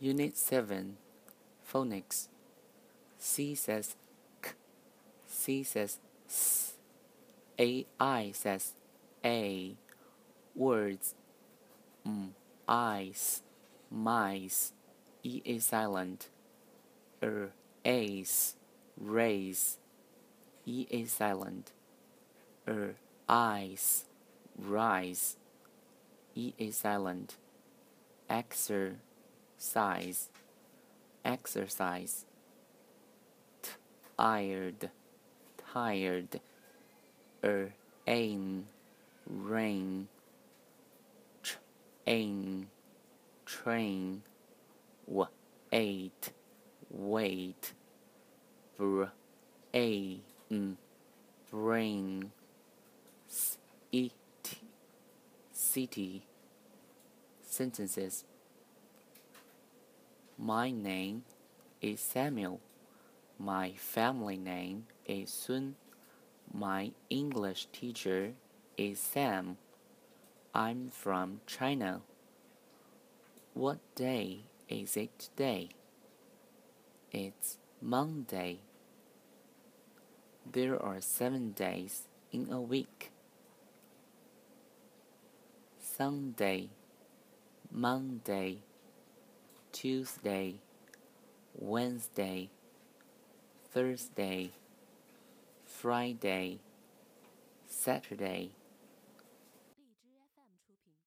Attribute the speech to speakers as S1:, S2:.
S1: Unit 7 Phonics C says k, C says s, AI says a. Words. Mm, eyes, mice, E is silent. Er, ace, raise, E is silent. Er, eyes, rise, E is silent. Exer, size, exercise. Tired, tired. Er, ain, rain. Tr, ain, train. W, ate, wait. Br, a, n, brain. T, city. Sentences. My name is Samuel. My family name is Sun. My English teacher is Sam. I'm from China. What day is it today? It's Monday. There are seven days in a week. Sunday, Monday, Tuesday, Wednesday, Thursday, Friday, Saturday.